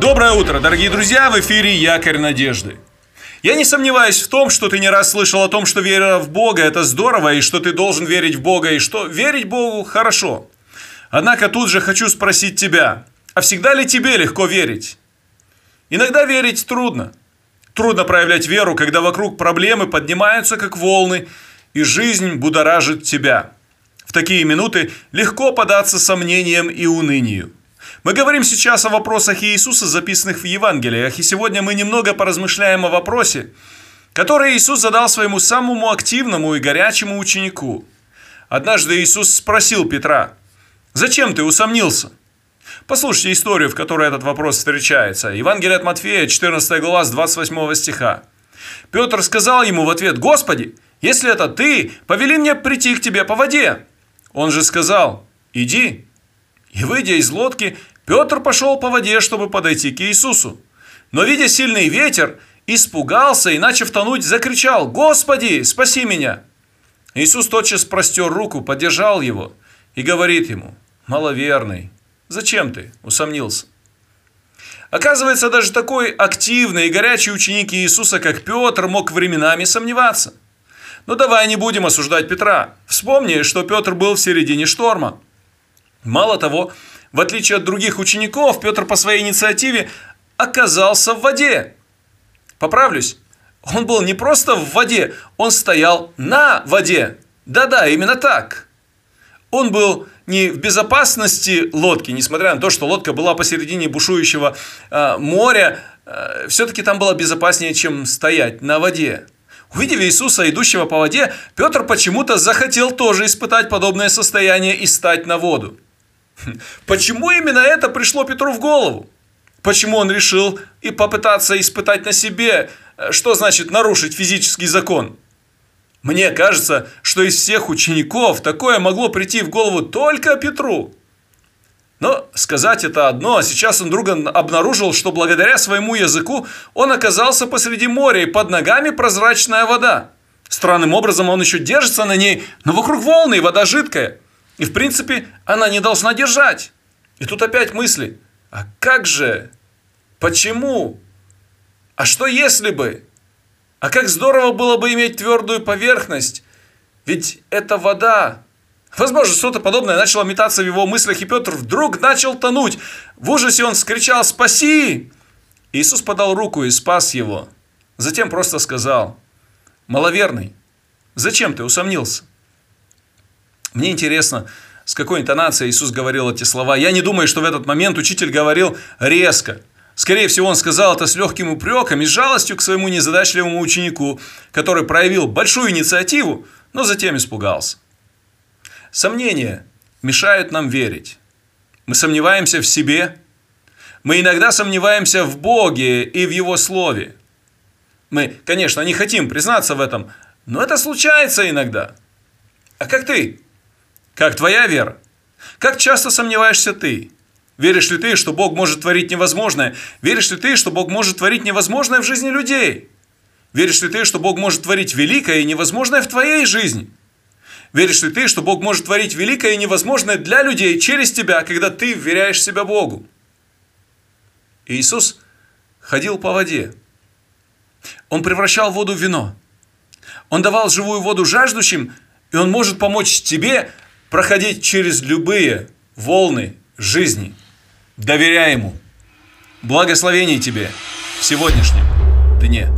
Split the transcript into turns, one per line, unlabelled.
Доброе утро, дорогие друзья! В эфире Якорь Надежды. Я не сомневаюсь в том, что ты не раз слышал о том, что вера в Бога – это здорово, и что ты должен верить в Бога, и что верить Богу – хорошо. Однако тут же хочу спросить тебя, а всегда ли тебе легко верить? Иногда верить трудно. Трудно проявлять веру, когда вокруг проблемы поднимаются как волны, и жизнь будоражит тебя. В такие минуты легко податься сомнениям и унынию. Мы говорим сейчас о вопросах Иисуса, записанных в Евангелиях, и сегодня мы немного поразмышляем о вопросе, который Иисус задал своему самому активному и горячему ученику. Однажды Иисус спросил Петра, «Зачем ты усомнился?» Послушайте историю, в которой этот вопрос встречается. Евангелие от Матфея, 14 глава, с 28 стиха. Петр сказал ему в ответ, «Господи, если это ты, повели мне прийти к тебе по воде». Он же сказал, «Иди». И выйдя из лодки, Петр пошел по воде, чтобы подойти к Иисусу. Но, видя сильный ветер, испугался и, начав тонуть, закричал «Господи, спаси меня!» Иисус тотчас простер руку, поддержал его и говорит ему «Маловерный, зачем ты усомнился?» Оказывается, даже такой активный и горячий ученик Иисуса, как Петр, мог временами сомневаться. Но давай не будем осуждать Петра. Вспомни, что Петр был в середине шторма. Мало того, в отличие от других учеников, Петр по своей инициативе оказался в воде. Поправлюсь, он был не просто в воде, он стоял на воде. Да-да, именно так. Он был не в безопасности лодки, несмотря на то, что лодка была посередине бушующего э, моря, э, все-таки там было безопаснее, чем стоять на воде. Увидев Иисуса, идущего по воде, Петр почему-то захотел тоже испытать подобное состояние и стать на воду. Почему именно это пришло Петру в голову? Почему он решил и попытаться испытать на себе, э, что значит нарушить физический закон? Мне кажется, что из всех учеников такое могло прийти в голову только Петру. Но сказать это одно, а сейчас он вдруг обнаружил, что благодаря своему языку он оказался посреди моря и под ногами прозрачная вода. Странным образом он еще держится на ней, но вокруг волны и вода жидкая – и в принципе она не должна держать. И тут опять мысли. А как же? Почему? А что если бы? А как здорово было бы иметь твердую поверхность? Ведь это вода. Возможно, что-то подобное начало метаться в его мыслях, и Петр вдруг начал тонуть. В ужасе он вскричал «Спаси!» Иисус подал руку и спас его. Затем просто сказал «Маловерный, зачем ты усомнился?» Мне интересно, с какой интонацией Иисус говорил эти слова. Я не думаю, что в этот момент учитель говорил резко. Скорее всего, он сказал это с легким упреком и жалостью к своему незадачливому ученику, который проявил большую инициативу, но затем испугался. Сомнения мешают нам верить. Мы сомневаемся в себе. Мы иногда сомневаемся в Боге и в Его Слове. Мы, конечно, не хотим признаться в этом, но это случается иногда. А как ты? Как твоя вера? Как часто сомневаешься ты? Веришь ли ты, что Бог может творить невозможное? Веришь ли ты, что Бог может творить невозможное в жизни людей? Веришь ли ты, что Бог может творить великое и невозможное в твоей жизни? Веришь ли ты, что Бог может творить великое и невозможное для людей через тебя, когда ты вверяешь себя Богу? Иисус ходил по воде. Он превращал воду в вино. Он давал живую воду жаждущим, и Он может помочь тебе проходить через любые волны жизни. Доверяй Ему. Благословений тебе в сегодняшнем дне.